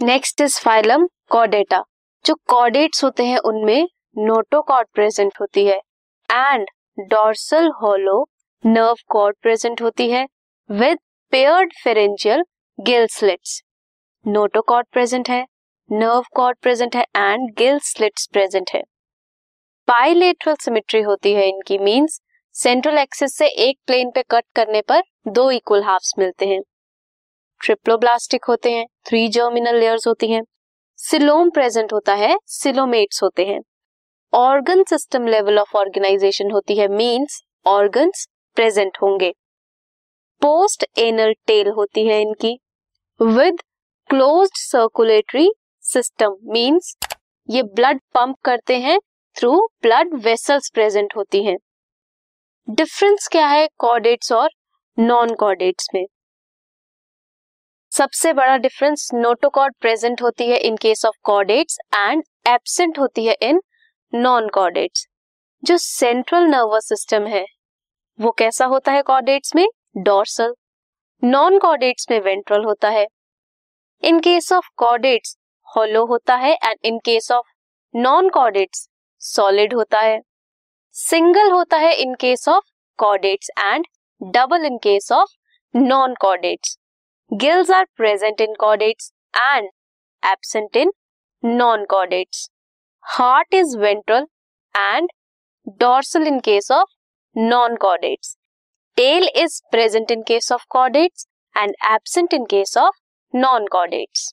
Next is phylum कॉडेटा जो caudates होते हैं, उनमें नोटोकॉर्ड प्रेजेंट होती है। And dorsal hollow nerve cord present होती है with paired pharyngeal gill slits notochord present है नर्व कॉर्ड प्रेजेंट है एंड गिल स्लिट्स प्रेजेंट है। बाइलेटरल सिमेट्री होती है इनकी मींस सेंट्रल एक्सिस से एक प्लेन पे कट करने पर दो इक्वल हाफ्स मिलते हैं। ट्रिप्लोब्लास्टिक होते हैं थ्री जर्मिनल लेयर्स होती हैं, सिलोम प्रेजेंट होता है सिलोमेट्स होते हैं। Organ system level of organisation होती है मींस ऑर्गन्स प्रेजेंट होंगे। पोस्ट एनल टेल होती है इनकी with closed circulatory system means ये ब्लड पंप करते हैं थ्रू ब्लड वेसल्स प्रेजेंट होती हैं। डिफरेंस क्या है कॉर्डेट्स और नॉन कॉर्डेट्स में? सबसे बड़ा डिफरेंस नोटोकॉर्ड प्रेजेंट होती है in case of chordates and absent होती है इन नॉन कॉर्डेट्स जो सेंट्रल नर्वस सिस्टम है, वो कैसा होता है कॉर्डेट्स में? डॉर्सल नॉन कॉर्डेट्स में वेंट्रल होता है. In case of chordates hollow होता है and in case of non chordates solid होता है. सिंगल होता है in case of chordates and double in case of non chordates Gills are present in chordates and absent in non-chordates. Heart is ventral and dorsal in case of non-chordates. Tail is present in case of chordates and absent in case of non-chordates.